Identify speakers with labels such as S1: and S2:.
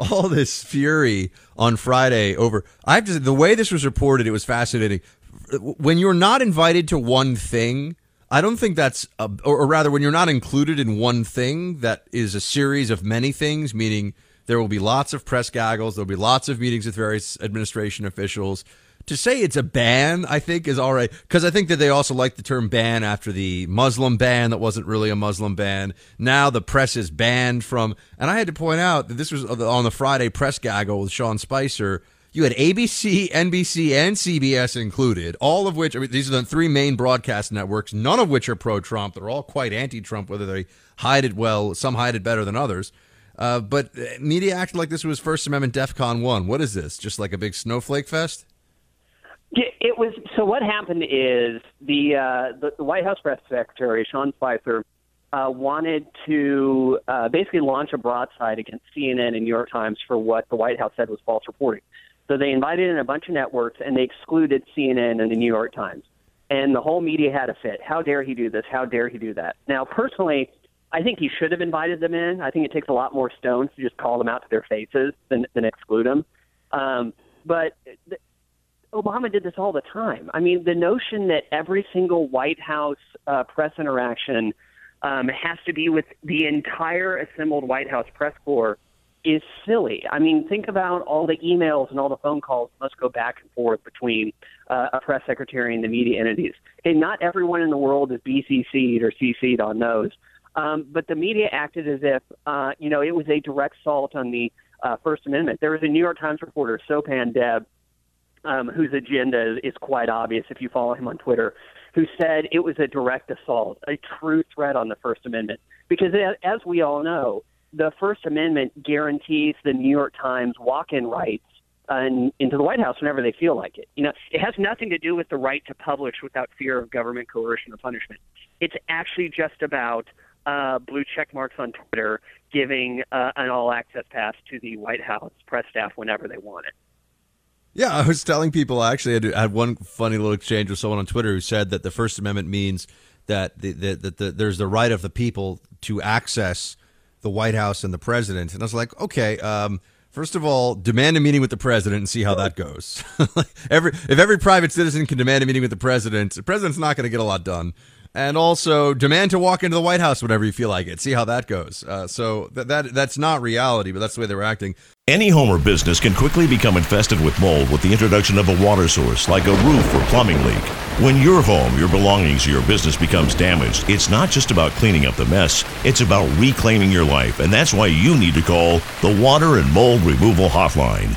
S1: all this fury on Friday over. I have to say, the way this was reported, it was fascinating. When you're not invited to one thing, I don't think that's, a, or, or rather, when you're not included in one thing that is a series of many things, meaning there will be lots of press gaggles, there'll be lots of meetings with various administration officials to say it's a ban, I think, is all right. Because I think that they also like the term ban after the Muslim ban that wasn't really a Muslim ban. Now the press is banned from. And I had to point out that this was on the Friday press gaggle with Sean Spicer. You had ABC, NBC, and CBS included, all of which, I mean, these are the three main broadcast networks, none of which are pro Trump. They're all quite anti Trump, whether they hide it well, some hide it better than others. Uh, but media acted like this was First Amendment DEF CON 1. What is this? Just like a big snowflake fest?
S2: It was so. What happened is the uh, the, the White House press secretary Sean Spicer uh, wanted to uh, basically launch a broadside against CNN and New York Times for what the White House said was false reporting. So they invited in a bunch of networks and they excluded CNN and the New York Times. And the whole media had a fit. How dare he do this? How dare he do that? Now, personally, I think he should have invited them in. I think it takes a lot more stones to just call them out to their faces than, than exclude them. Um, but Obama did this all the time. I mean, the notion that every single White House uh, press interaction um, has to be with the entire assembled White House press corps is silly. I mean, think about all the emails and all the phone calls must go back and forth between uh, a press secretary and the media entities. And not everyone in the world is BCC'd or CC'd on those. Um, but the media acted as if, uh, you know, it was a direct assault on the uh, First Amendment. There was a New York Times reporter, Sopan Deb, um, whose agenda is quite obvious if you follow him on Twitter, who said it was a direct assault, a true threat on the First Amendment. Because as we all know, the First Amendment guarantees the New York Times walk-in rights uh, into the White House whenever they feel like it. You know, it has nothing to do with the right to publish without fear of government coercion or punishment. It's actually just about uh, blue check marks on Twitter giving uh, an all-access pass to the White House press staff whenever they want it.
S1: Yeah, I was telling people actually I had one funny little exchange with someone on Twitter who said that the First Amendment means that the, the, the, the, there's the right of the people to access the White House and the president. And I was like, okay, um, first of all, demand a meeting with the president and see how that goes. every if every private citizen can demand a meeting with the president, the president's not going to get a lot done and also demand to walk into the White House whenever you feel like it. See how that goes. Uh, so that, that that's not reality, but that's the way they're acting.
S3: Any home or business can quickly become infested with mold with the introduction of a water source, like a roof or plumbing leak. When your home, your belongings, or your business becomes damaged, it's not just about cleaning up the mess, it's about reclaiming your life, and that's why you need to call the Water and Mold Removal Hotline.